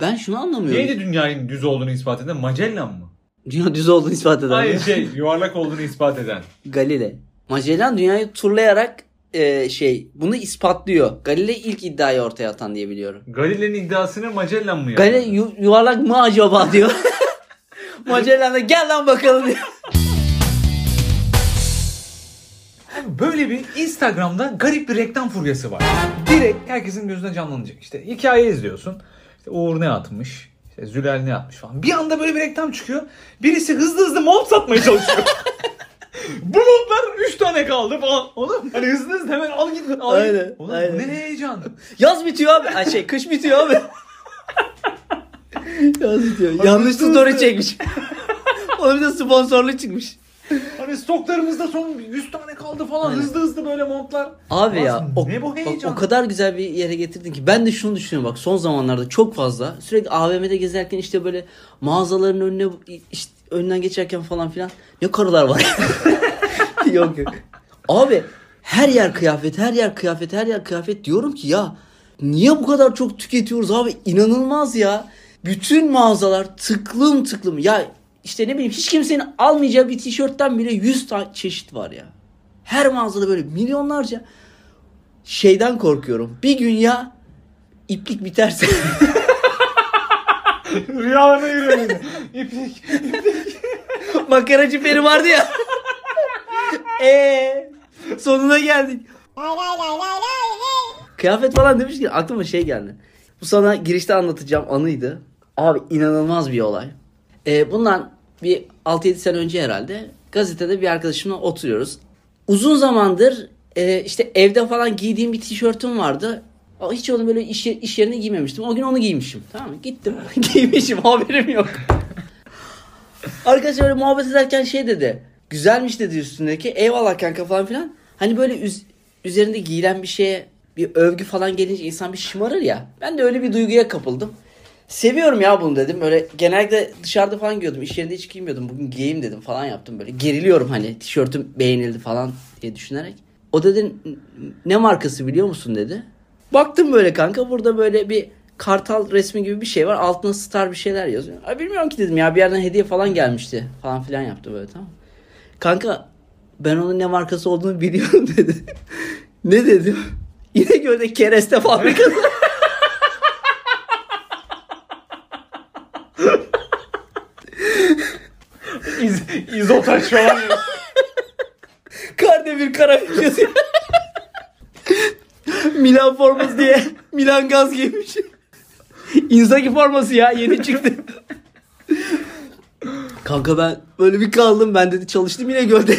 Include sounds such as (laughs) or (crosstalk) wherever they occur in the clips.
Ben şunu anlamıyorum. Neydi dünyanın düz olduğunu ispat eden? Magellan mı? Dünya düz olduğunu ispat eden. Hayır şey yuvarlak olduğunu ispat eden. Galile. Magellan dünyayı turlayarak e, şey bunu ispatlıyor. Galile ilk iddiayı ortaya atan diye biliyorum. Galile'nin iddiasını Magellan mı yaptı? Galile yu- yuvarlak mı acaba diyor. (laughs) Magellan da gel lan bakalım diyor. Böyle bir Instagram'da garip bir reklam furyası var. Direkt herkesin gözüne canlanacak. İşte hikaye izliyorsun. İşte Uğur ne atmış? İşte Zülal ne atmış falan. Bir anda böyle bir reklam çıkıyor. Birisi hızlı hızlı mont satmaya çalışıyor. (laughs) Bu montlar 3 tane kaldı falan. Oğlum hani hızlı hızlı hemen al git. Al git. Aynen, Oğlum aynen. ne heyecan. Yaz bitiyor abi. Ay şey kış bitiyor abi. (laughs) Yaz bitiyor. Yanlış story çekmiş. Onun da sponsorlu çıkmış. Hani stoklarımızda son 100 tane kaldı falan. Aynen. Hızlı hızlı böyle montlar. Abi Lan ya o, ne bu heyecan? o kadar güzel bir yere getirdin ki ben de şunu düşünüyorum bak son zamanlarda çok fazla sürekli AVM'de gezerken işte böyle mağazaların önüne işte önünden geçerken falan filan ne karılar var. (laughs) yok yok. Abi her yer kıyafet her yer kıyafet her yer kıyafet diyorum ki ya niye bu kadar çok tüketiyoruz abi inanılmaz ya. Bütün mağazalar tıklım tıklım ya işte ne bileyim hiç kimsenin almayacağı bir tişörtten bile 100 tane çeşit var ya. Her mağazada böyle milyonlarca şeyden korkuyorum. Bir gün ya iplik biterse Rüyalarına giriyor beni. İplik. makaracı peri vardı ya. Eee (laughs) sonuna geldik. Kıyafet falan demiş ki aklıma şey geldi. Bu sana girişte anlatacağım anıydı. Abi inanılmaz bir olay. Ee, bundan bir 6-7 sene önce herhalde gazetede bir arkadaşımla oturuyoruz. Uzun zamandır e, işte evde falan giydiğim bir tişörtüm vardı. Hiç onu böyle iş, iş yerine giymemiştim. O gün onu giymişim. Tamam mı? Gittim. (laughs) Giymişim. Haberim yok. Arkadaş öyle muhabbet ederken şey dedi. Güzelmiş dedi üstündeki. Eyvallah kanka falan filan. Hani böyle üz- üzerinde giyilen bir şeye bir övgü falan gelince insan bir şımarır ya. Ben de öyle bir duyguya kapıldım. Seviyorum ya bunu dedim. Böyle genelde dışarıda falan giyiyordum. İş yerinde hiç giymiyordum. Bugün giyeyim dedim falan yaptım böyle. Geriliyorum hani tişörtüm beğenildi falan diye düşünerek. O dedi ne markası biliyor musun dedi. Baktım böyle kanka burada böyle bir kartal resmi gibi bir şey var. Altına star bir şeyler yazıyor. Ay bilmiyorum ki dedim ya bir yerden hediye falan gelmişti falan filan yaptı böyle tamam. Kanka ben onun ne markası olduğunu biliyorum (laughs) dedi. ne dedim? (laughs) İnegöl'de kereste fabrikası. (laughs) izotaş falan. Kardemir Karabük yazıyor. Milan forması diye Milan gaz giymiş. Inzaghi forması ya yeni çıktı. Kanka ben böyle bir kaldım ben dedi çalıştım yine gölde.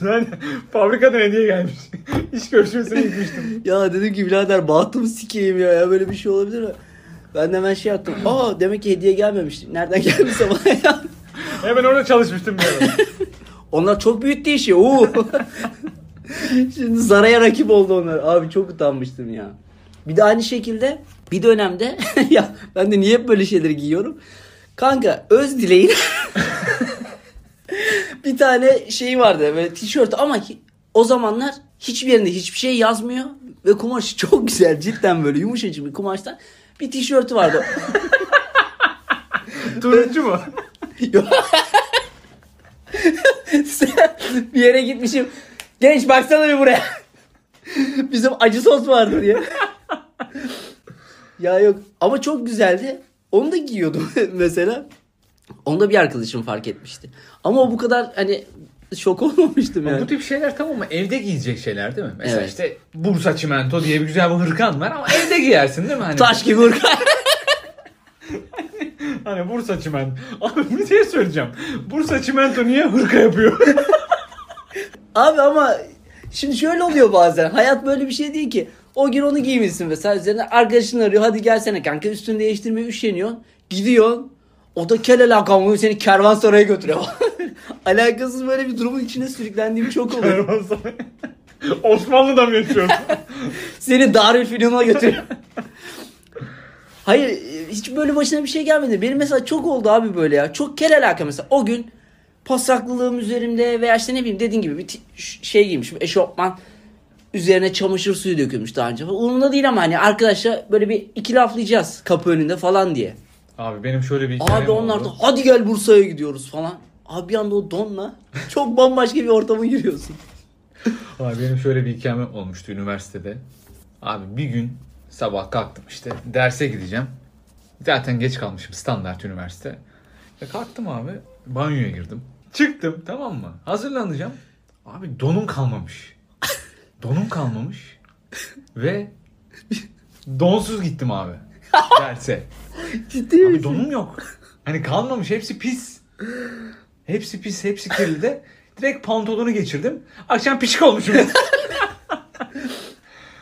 Sen fabrikadan hediye gelmiş. İş görüşmesine gitmiştim. ya dedim ki birader bahtımı sikeyim ya, ya böyle bir şey olabilir mi? Ben de hemen şey yaptım. Aa demek ki hediye gelmemiş. Nereden geldiyse bana (laughs) ya. Hemen orada çalışmıştım bir ara. (laughs) Onlar çok büyüttü işi. Oo. Şimdi Zara'ya rakip oldu onlar. Abi çok utanmıştım ya. Bir de aynı şekilde bir dönemde (laughs) ya ben de niye hep böyle şeyleri giyiyorum? Kanka öz dileğin bir tane şey vardı böyle tişört ama hi- o zamanlar hiçbir yerinde hiçbir şey yazmıyor ve kumaşı çok güzel cidden böyle yumuşacık bir kumaştan bir tişörtü vardı. (laughs) Turuncu mu? Yok. (laughs) bir yere gitmişim. Genç baksana bir buraya. Bizim acı sos vardı diye. ya yok ama çok güzeldi. Onu da giyiyordum (laughs) mesela. Onu da bir arkadaşım fark etmişti. Ama o bu kadar hani şok olmamıştım yani. Bu tip şeyler tamam mı? Evde giyecek şeyler değil mi? Mesela Evet. işte Bursa Çimento diye bir güzel bir hırkan var ama evde giyersin değil mi? Hani, Taş gibi hırka. (laughs) Hani Bursa Çimento. Abi bir şey söyleyeceğim. Bursa Çimento niye hırka yapıyor? (laughs) Abi ama şimdi şöyle oluyor bazen. Hayat böyle bir şey değil ki. O gün onu giymişsin mesela üzerine arkadaşın arıyor. Hadi gelsene kanka üstünü değiştirmeye üşeniyorsun. Gidiyorsun. O da kel alakamı seni kervansaraya götürüyor. (laughs) Alakasız böyle bir durumun içine sürüklendiğim çok oluyor. (laughs) Osmanlı'da mı yaşıyorsun? (laughs) Seni Darülfünun'a götürüyor. Hayır hiç böyle başına bir şey gelmedi. Benim mesela çok oldu abi böyle ya. Çok kel alaka mesela. O gün pasaklılığım üzerimde veya işte ne bileyim dediğin gibi bir ş- şey giymişim eşofman. Üzerine çamaşır suyu dökülmüş daha önce. Umurumda değil ama hani arkadaşlar böyle bir iki laflayacağız kapı önünde falan diye. Abi benim şöyle bir hikayem Abi onlar da oldu. hadi gel Bursa'ya gidiyoruz falan. Abi bir anda o donla çok bambaşka bir ortama giriyorsun. Abi benim şöyle bir hikayem olmuştu üniversitede. Abi bir gün sabah kalktım işte derse gideceğim. Zaten geç kalmışım standart üniversite. Ya kalktım abi banyoya girdim. Çıktım tamam mı? Hazırlanacağım. Abi donum kalmamış. Donum kalmamış. Ve donsuz gittim abi. Derse. Ciddi Abi donum yok. Hani kalmamış hepsi pis. Hepsi pis, hepsi kirli de. (laughs) Direkt pantolonu geçirdim. Akşam pişik olmuşum. (laughs)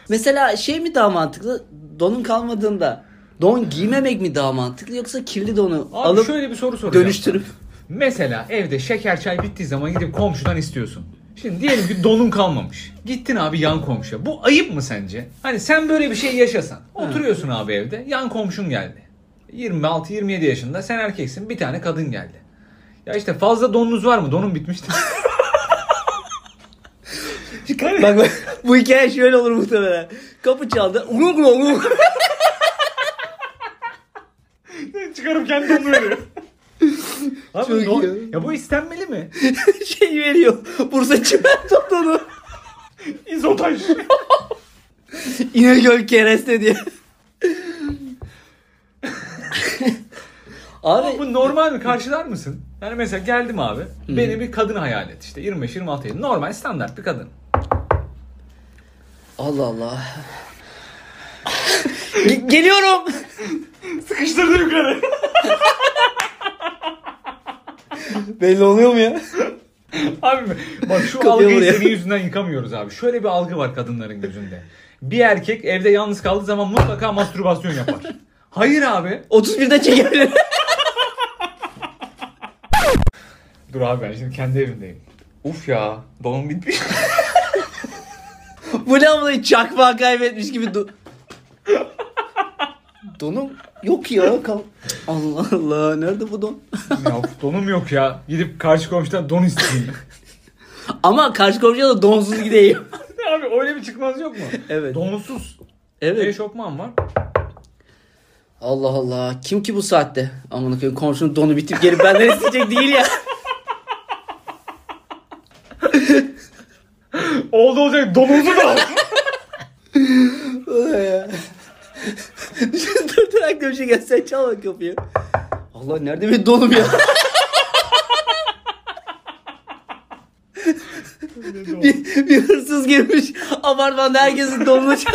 Mesela şey mi daha mantıklı? Donun kalmadığında don giymemek mi daha mantıklı yoksa kirli donu Abi alıp şöyle bir soru soracağım. dönüştürüp Mesela evde şeker çay bittiği zaman gidip komşudan istiyorsun. Şimdi diyelim ki donun kalmamış. Gittin abi yan komşuya. Bu ayıp mı sence? Hani sen böyle bir şey yaşasan. Oturuyorsun abi evde. Yan komşun geldi. 26-27 yaşında sen erkeksin. Bir tane kadın geldi. Ya işte fazla donunuz var mı? Donum bitmişti. Bak bak bu hikaye şöyle olur muhtemelen. Kapı çaldı. Uluk uluk uluk. (laughs) Çıkarıp kendi donunu veriyor. Abi Çok don- iyi. ya bu istenmeli mi? (laughs) şey veriyor. Bursa çimento donu. İzotaj. (laughs) İnegöl kereste diye. Abi Bu normal mi? Karşılar mısın? Yani mesela geldim abi. Beni bir kadın hayal et işte. 25-26 yaşında. Normal standart bir kadın. Allah Allah. Ge- Geliyorum. Sıkıştırdı yukarı. Belli oluyor mu ya? Abi bak şu Kapıya algıyı vuruyor. senin yüzünden yıkamıyoruz abi. Şöyle bir algı var kadınların gözünde. Bir erkek evde yalnız kaldığı zaman mutlaka mastürbasyon yapar. Hayır abi. 31'de çekebilir. Dur abi ben şimdi kendi evimdeyim. Uf ya donum bitmiş. (laughs) Bu ne amına çakmağı kaybetmiş gibi do- Donum yok ya. Kal- Allah Allah nerede bu don? ya donum yok ya. Gidip karşı komşudan don isteyeyim. Ama karşı komşuya da donsuz gideyim. (laughs) abi öyle bir çıkmaz yok mu? Evet. Donsuz. evet. Eşofman var. Allah Allah. Kim ki bu saatte? Amına koyayım komşunun donu bitip gelip benden isteyecek değil ya. Oldu olacak donunuzu da al. Bir şey gel sen çal bak kapıyı. Allah nerede benim donum ya? bir, bir hırsız girmiş apartmanda herkesin donunu çal.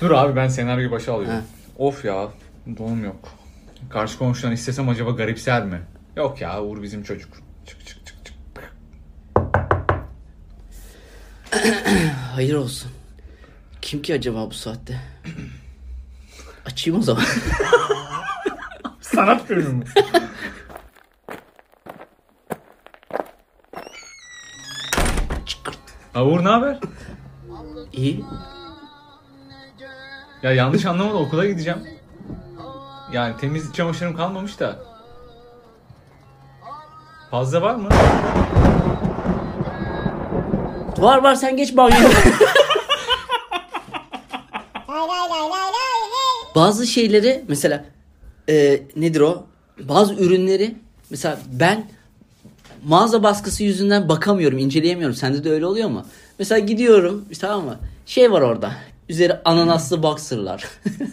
Dur abi ben senaryoyu başa alıyorum. Of ya donum yok. Karşı komşudan istesem acaba garipser mi? Yok ya Uğur bizim çocuk. Çık çık çık çık. (clears throat) Hayır olsun. Kim ki acaba bu saatte? (clears throat) Açayım o zaman. (laughs) Sanat? Çıkırt. Ha Uğur ne haber? İyi. Ya yanlış anlama da okula gideceğim. Yani temiz çamaşırım kalmamış da. Fazla var mı? Var var sen geç banyoya. (laughs) Bazı şeyleri mesela e, nedir o? Bazı ürünleri mesela ben mağaza baskısı yüzünden bakamıyorum, inceleyemiyorum. Sende de öyle oluyor mu? Mesela gidiyorum tamam mı? Şey var orada. Üzeri ananaslı boxer'lar.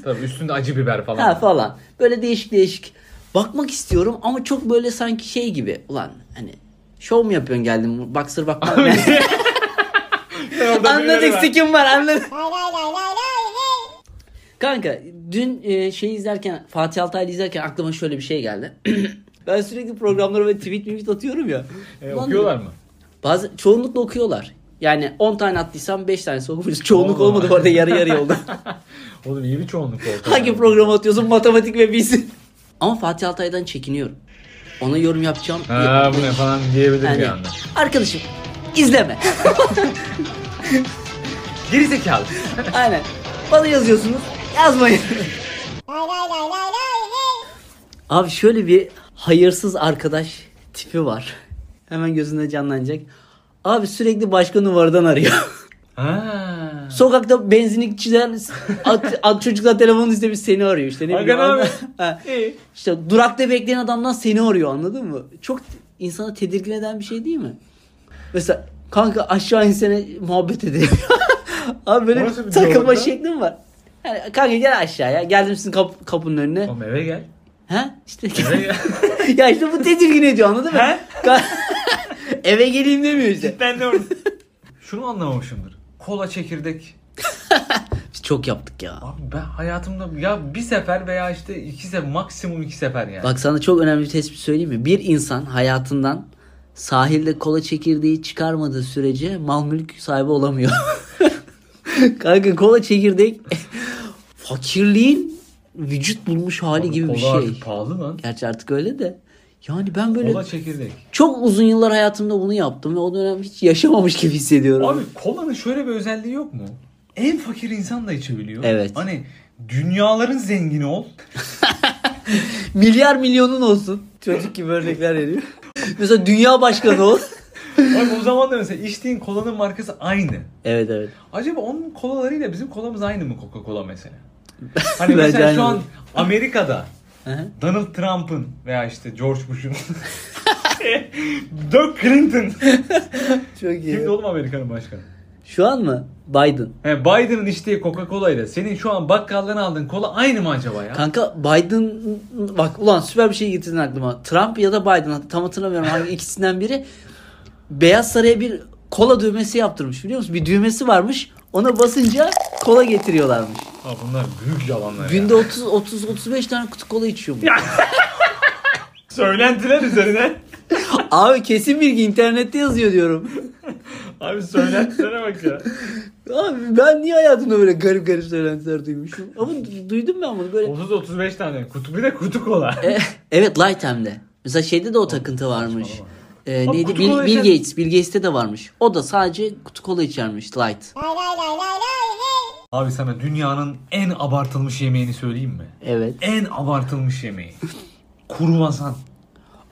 Tabii üstünde acı biber falan. ha falan. Böyle değişik değişik. Bakmak istiyorum ama çok böyle sanki şey gibi. Ulan hani şov mu yapıyorsun geldim boxer bakmam. (laughs) Anladık sikim var anladık. Kanka dün e, şey izlerken Fatih Altaylı izlerken aklıma şöyle bir şey geldi. (clears throat) ben sürekli programlara böyle tweet tweet atıyorum ya. E, Ulan okuyorlar mı? Bazı çoğunlukla okuyorlar. Yani 10 tane attıysam 5 tanesi okumuş. (laughs) Çoğunluk olmadı bu arada yarı yarıya (laughs) oldu. Oğlum iyi bir çoğunluk oldu. Hangi programı atıyorsun matematik ve bilsin. Ama Fatih Altaylı'dan çekiniyorum. Ona yorum yapacağım. Ha bu ne falan diyebilirim Yani, anda. arkadaşım izleme. (laughs) Geri zekalı. (laughs) Aynen. Bana yazıyorsunuz yazmayın. Abi şöyle bir hayırsız arkadaş tipi var. Hemen gözünde canlanacak. Abi sürekli başka numaradan arıyor. Ha. Sokakta benzinlikçiler at, (laughs) at çocuklar telefonunu istemiş seni arıyor işte ne Hakan bileyim. abi. Ha. İyi. İşte durakta bekleyen adamdan seni arıyor anladın mı? Çok insanı tedirgin eden bir şey değil mi? Mesela kanka aşağı insene muhabbet edelim. (laughs) Abi böyle Orası bir takılma şeklim var. Yani kanka gel aşağıya. Geldim sizin kap- kapının önüne. Oğlum eve gel. Ha? İşte Eve gel. (laughs) ya işte bu tedirgin ediyor anladın mı? Eve geleyim demiyor işte. ben de orada. Şunu anlamamışımdır. Kola çekirdek. (laughs) Biz çok yaptık ya. Abi ben hayatımda ya bir sefer veya işte iki sefer maksimum iki sefer yani. Bak sana çok önemli bir tespit söyleyeyim mi? Bir insan hayatından sahilde kola çekirdeği çıkarmadığı sürece mal mülk sahibi olamıyor. (laughs) Kanka kola çekirdek fakirliğin vücut bulmuş hali Abi gibi bir şey. pahalı lan. Gerçi artık öyle de. Yani ben böyle Kola çekirdek. çok uzun yıllar hayatımda bunu yaptım ve o dönem hiç yaşamamış gibi hissediyorum. Abi kolanın şöyle bir özelliği yok mu? En fakir insan da içebiliyor. Evet. Hani dünyaların zengini ol. (laughs) Milyar milyonun olsun. Çocuk gibi örnekler veriyor. (laughs) Mesela dünya başkanı ol. (laughs) Abi o zaman da mesela içtiğin kolanın markası aynı. evet evet. Acaba onun kolalarıyla bizim kolamız aynı mı Coca-Cola mesela? Hani mesela şu an Amerika'da Hı hı. Donald Trump'ın veya işte George Bush'un (laughs) Doug Clinton. (laughs) Çok iyi. Kimdi oğlum Amerika'nın başkanı? Şu an mı? Biden. He, Biden'ın içtiği Coca-Cola ile senin şu an bakkaldan aldığın kola aynı mı acaba ya? Kanka Biden bak ulan süper bir şey getirdin aklıma. Trump ya da Biden tam hatırlamıyorum hangi (laughs) ikisinden biri Beyaz Saray'a bir kola düğmesi yaptırmış biliyor musun? Bir düğmesi varmış. Ona basınca kola getiriyorlarmış. Ha, bunlar büyük yalanlar Günde ya. 30 30 35 tane kutu kola içiyormuş. (laughs) Söylentiler üzerine. (laughs) Abi kesin bilgi internette yazıyor diyorum. Abi söylentilere bak ya. Abi ben niye hayatımda böyle garip garip söylentiler duymuşum? Ama du- duydum ben bunu böyle. 30-35 tane kutu bir de kutu kola. E, evet light hem de. Mesela şeyde de o takıntı varmış. E, Abi neydi? kutu Bill, kola Bill içen- Gates. Bill Gates'te de varmış. O da sadece kutu kola içermiş light. Abi sana dünyanın en abartılmış yemeğini söyleyeyim mi? Evet. En abartılmış yemeği. Kruvasan.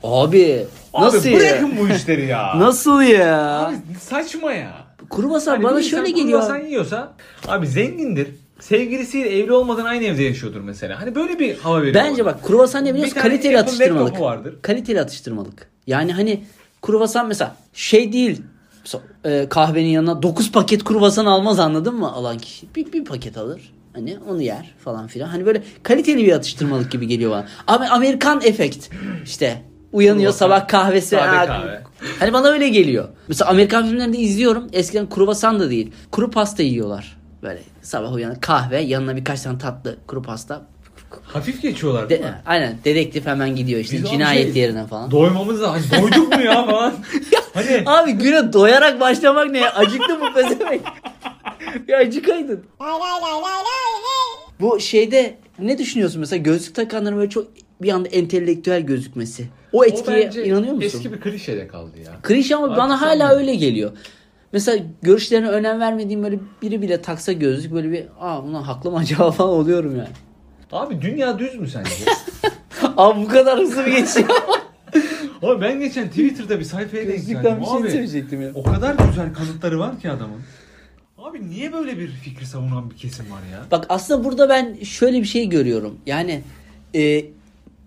Abi nasıl Abi ya? bırakın bu işleri ya. (laughs) Nasıl ya? Abi saçma ya. Kuru basar Hani bana bir insan şöyle geliyor. kruvasan yiyorsa abi zengindir. Sevgilisiyle evli olmadan aynı evde yaşıyordur mesela. Hani böyle bir hava veriyor. Bence bak kruvasan ne Bir biliyorsun? tane Kaliteli Apple atıştırmalık. laptopu vardır. Kaliteli atıştırmalık. Yani hani kruvasan mesela şey değil. E, kahvenin yanına 9 paket kruvasan almaz anladın mı alan kişi? Bir, bir paket alır. Hani onu yer falan filan. Hani böyle kaliteli bir atıştırmalık gibi geliyor bana. Ama Amerikan efekt işte. Uyanıyor Kruvasan, sabah kahvesi. ha, kahve. Hani bana öyle geliyor. Mesela Amerikan filmlerinde izliyorum. Eskiden kruvasan da değil. Kuru pasta yiyorlar. Böyle sabah uyanıp kahve yanına birkaç tane tatlı kuru pasta. Hafif geçiyorlar değil De- mi? aynen dedektif hemen gidiyor işte Biz cinayet şey- yerine falan. Doymamız lazım. Hani doyduk mu ya falan. (laughs) hani Abi güne doyarak başlamak ne? ya? Acıktı mı pezevenk? ya (laughs) acıkaydın. Bu şeyde ne düşünüyorsun mesela gözlük takanların böyle çok bir anda entelektüel gözükmesi. O etkiye bence inanıyor musun? eski bir klişede kaldı ya. Klişe ama Artık bana hala sanmıyorum. öyle geliyor. Mesela görüşlerine önem vermediğim böyle biri bile taksa gözlük böyle bir aa buna haklı mı acaba falan oluyorum yani. Abi dünya düz mü sence? (laughs) Abi bu kadar hızlı bir geçiyor. (laughs) Abi ben geçen Twitter'da bir sayfaya denk geldim. bir şey Abi, söyleyecektim ya. O kadar güzel kanıtları var ki adamın. Abi niye böyle bir fikri savunan bir kesim var ya? Bak aslında burada ben şöyle bir şey görüyorum. Yani e,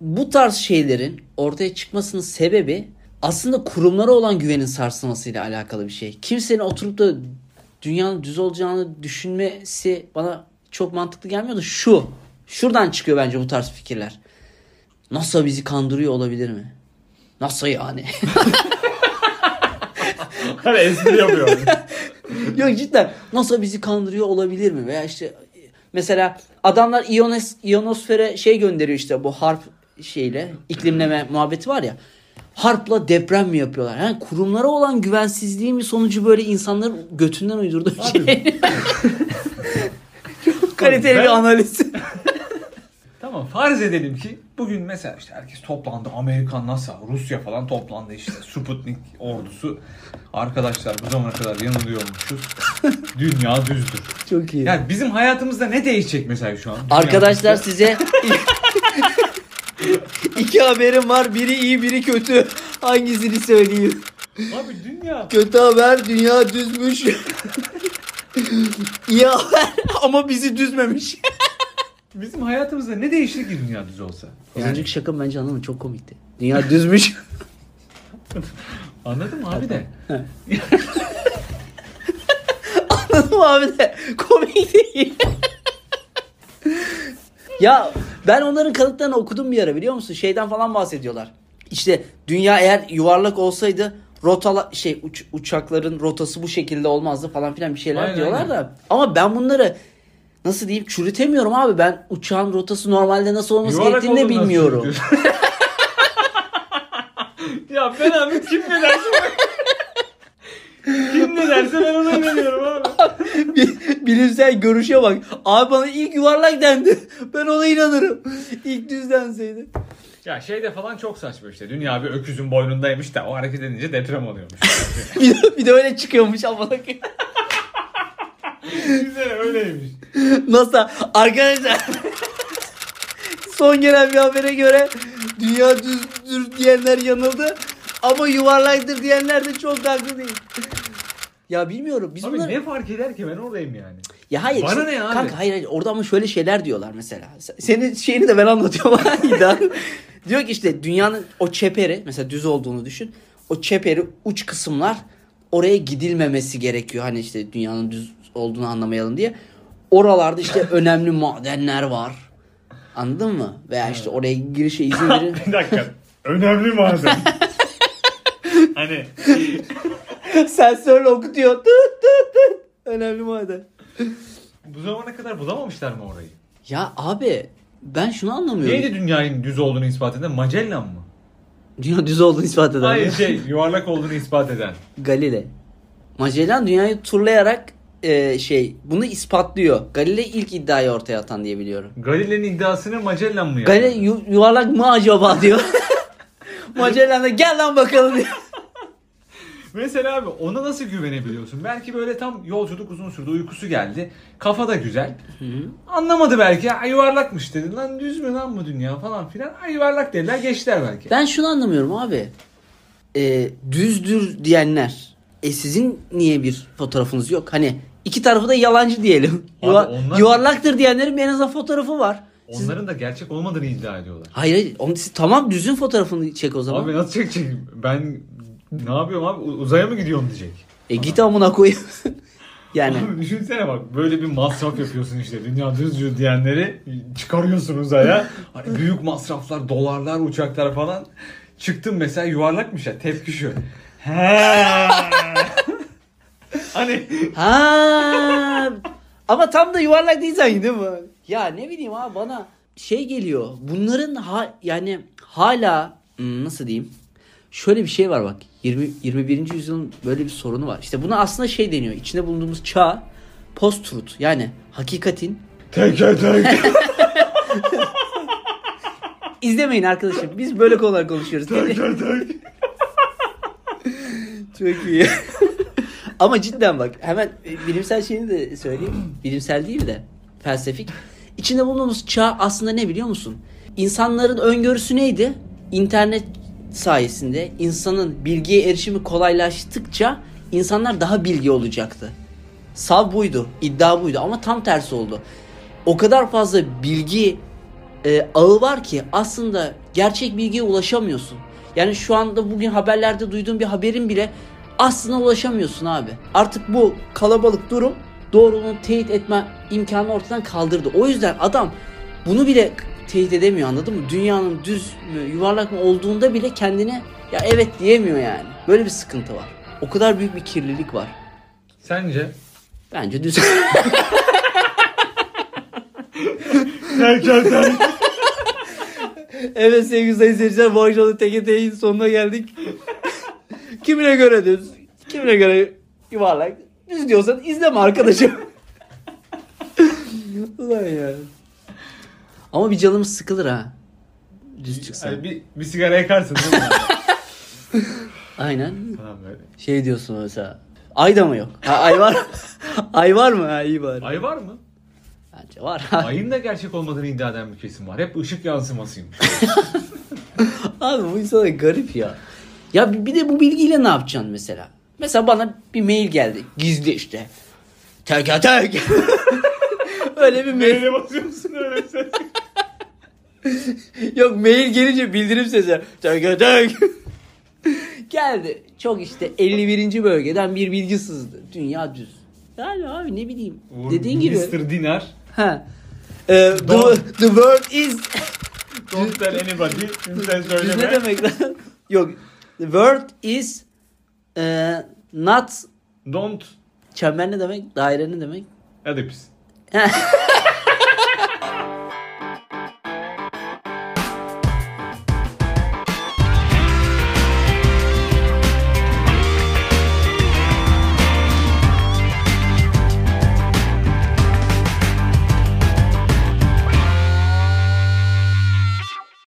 bu tarz şeylerin ortaya çıkmasının sebebi aslında kurumlara olan güvenin sarsılmasıyla alakalı bir şey. Kimsenin oturup da dünyanın düz olacağını düşünmesi bana çok mantıklı gelmiyor da şu. Şuradan çıkıyor bence bu tarz fikirler. NASA bizi kandırıyor olabilir mi? NASA yani. (laughs) Hani espri yapıyor. (laughs) Yok cidden NASA bizi kandırıyor olabilir mi? Veya işte mesela adamlar iyonos, iyonosfere şey gönderiyor işte bu harp şeyle iklimleme muhabbeti var ya. Harpla deprem mi yapıyorlar? Yani kurumlara olan güvensizliği mi sonucu böyle insanların götünden uydurduğu (laughs) şey. Çok kaliteli Ben- bir analiz. tamam farz edelim ki bugün mesela işte herkes toplandı. Amerikan, NASA, Rusya falan toplandı işte. Sputnik ordusu. Arkadaşlar bu zamana kadar yanılıyormuşuz. (laughs) Dünya düzdür. Çok iyi. Yani bizim hayatımızda ne değişecek mesela şu an? Dünya Arkadaşlar düzse? size (laughs) iki haberim var. Biri iyi, biri kötü. Hangisini söyleyeyim? Abi dünya Kötü haber dünya düzmüş. İyi haber ama bizi düzmemiş. Bizim hayatımızda ne değişir ki dünya düz olsa? Az önceki şakam bence anladın mı? Çok komikti. Dünya düzmüş. (laughs) anladın mı abi de? (laughs) Anladın mı abi de? Komik değil. ya ben onların kanıtlarını okudum bir ara biliyor musun? Şeyden falan bahsediyorlar. İşte dünya eğer yuvarlak olsaydı rotala şey uç- uçakların rotası bu şekilde olmazdı falan filan bir şeyler Aynen, diyorlar da. Ama ben bunları nasıl diyeyim çürütemiyorum abi. Ben uçağın rotası normalde nasıl olması Yuvarlak gerektiğini de bilmiyorum. (laughs) ya ben abi kim ne derse (laughs) kim ne derse ben ona inanıyorum abi. (laughs) Bi- Bilimsel görüşe bak. Abi bana ilk yuvarlak dendi. Ben ona inanırım. İlk düz denseydi. Ya şeyde falan çok saçma işte. Dünya bir öküzün boynundaymış da o hareket edince deprem oluyormuş. bir, de, bir de öyle çıkıyormuş amına Güzel öyleymiş. Nasıl? Arkadaşlar son gelen bir habere göre dünya düzdür diyenler yanıldı. Ama yuvarlaktır diyenler de çok haklı değil. Ya bilmiyorum. Biz Abi bunları... ne fark eder ki ben oradayım yani. Ya hayır. Bana işte- ne abi? Kanka hayır hayır. Orada ama şöyle şeyler diyorlar mesela. Se- Senin şeyini de ben anlatıyorum. (laughs) Diyor ki işte dünyanın o çeperi mesela düz olduğunu düşün. O çeperi uç kısımlar oraya gidilmemesi gerekiyor. Hani işte dünyanın düz olduğunu anlamayalım diye. Oralarda işte (laughs) önemli madenler var. Anladın mı? Veya işte oraya girişe izin verin. (laughs) bir dakika. Önemli maden. (laughs) hani Sensörle okutuyor. Tut tut tut. Önemli maden. bu zamana kadar bulamamışlar mı orayı? Ya abi ben şunu anlamıyorum. Neydi dünyanın düz olduğunu ispat eden? Magellan mı? Dünya düz olduğunu ispat eden. Hayır şey yuvarlak olduğunu ispat eden. Galile. Magellan dünyayı turlayarak e, şey bunu ispatlıyor. Galile ilk iddiayı ortaya atan diye biliyorum. Galile'nin iddiasını Magellan mı yaptı? Galile yu- yuvarlak mı acaba diyor. (laughs) Magellan da gel lan bakalım diyor. (laughs) Mesela abi ona nasıl güvenebiliyorsun? Belki böyle tam yolculuk uzun sürdü, uykusu geldi. Kafa da güzel. Anlamadı belki. Ay yuvarlakmış dedi. Lan düz mü lan bu dünya falan filan. Ay yuvarlak dediler geçtiler belki. Ben şunu anlamıyorum abi. E, düzdür diyenler. E sizin niye bir fotoğrafınız yok? Hani iki tarafı da yalancı diyelim. Abi Yuva- onlar- Yuvarlaktır diyenlerin en azından fotoğrafı var. Siz- Onların da gerçek olmadığını iddia ediyorlar. Hayır hayır. Onu, siz- tamam düzün fotoğrafını çek o zaman. Abi nasıl çekecek? Ben ne yapıyorum abi? U- Uzaya mı gidiyorum diyecek. E git amına koyayım. (laughs) yani. Abi düşünsene bak böyle bir masraf yapıyorsun işte dünya düz diyenleri çıkarıyorsun uzaya. (laughs) Hani büyük masraflar, dolarlar, uçaklar falan. Çıktım mesela yuvarlakmış ya tepki şu. He. Hani Ha. Ama tam da yuvarlak değil sanki değil mi? Ya ne bileyim abi bana şey geliyor. Bunların ha, yani hala hmm, nasıl diyeyim? Şöyle bir şey var bak. 20 21. yüzyılın böyle bir sorunu var. İşte buna aslında şey deniyor. İçinde bulunduğumuz çağ post truth. Yani hakikatin teke tek. (laughs) izlemeyin arkadaşım. Biz böyle konular konuşuyoruz. teke tek. Çok iyi. Ama cidden bak hemen e, bilimsel şeyini de söyleyeyim. Bilimsel değil de felsefik. İçinde bulunduğumuz çağ aslında ne biliyor musun? İnsanların öngörüsü neydi? İnternet sayesinde insanın bilgiye erişimi kolaylaştıkça insanlar daha bilgi olacaktı. Sav buydu, iddia buydu ama tam tersi oldu. O kadar fazla bilgi e, ağı var ki aslında gerçek bilgiye ulaşamıyorsun. Yani şu anda bugün haberlerde duyduğun bir haberin bile aslında ulaşamıyorsun abi. Artık bu kalabalık durum doğruluğunu teyit etme imkanını ortadan kaldırdı. O yüzden adam bunu bile teyit edemiyor anladın mı? Dünyanın düz mü yuvarlak mı olduğunda bile kendine ya evet diyemiyor yani. Böyle bir sıkıntı var. O kadar büyük bir kirlilik var. Sence? Bence düz. Tek. (laughs) evet sevgili sayın seyirciler bu akşam da teke teyin sonuna geldik. Kimine göre düz, kimine göre yuvarlak. Düz diyorsan izleme arkadaşım. (laughs) Ulan ya. Ama bir canımız sıkılır ha. Düz çıksa. Hani bir, bir sigara yakarsın değil mi? (laughs) Aynen. Falan böyle. Şey diyorsun mesela. Ay da mı yok? Ha, ay var. (laughs) ay var mı? Ha, iyi var. Ay var mı? Bence var. Ayın da gerçek olmadığını iddia eden bir kesim var. Hep ışık yansımasıymış. Abi bu insana garip ya. Ya bir de bu bilgiyle ne yapacaksın mesela? Mesela bana bir mail geldi. Gizli işte. Tek tek. (laughs) Öyle bir mail. Neyle basıyorsun öyle ses? (laughs) Yok mail gelince bildirim sesi. Tek tek. (laughs) Geldi. Çok işte 51. bölgeden bir bilgi sızdı. Dünya düz. Yani abi ne bileyim. Dediğin gibi. Mr. Dinar. Ha. Ee, the, the world is Don't tell anybody. Sen Düz ne söyleme. demek lan? Yok. The world is e, not Don't. çember ne demek? Daire ne demek? Hadi pis. (laughs)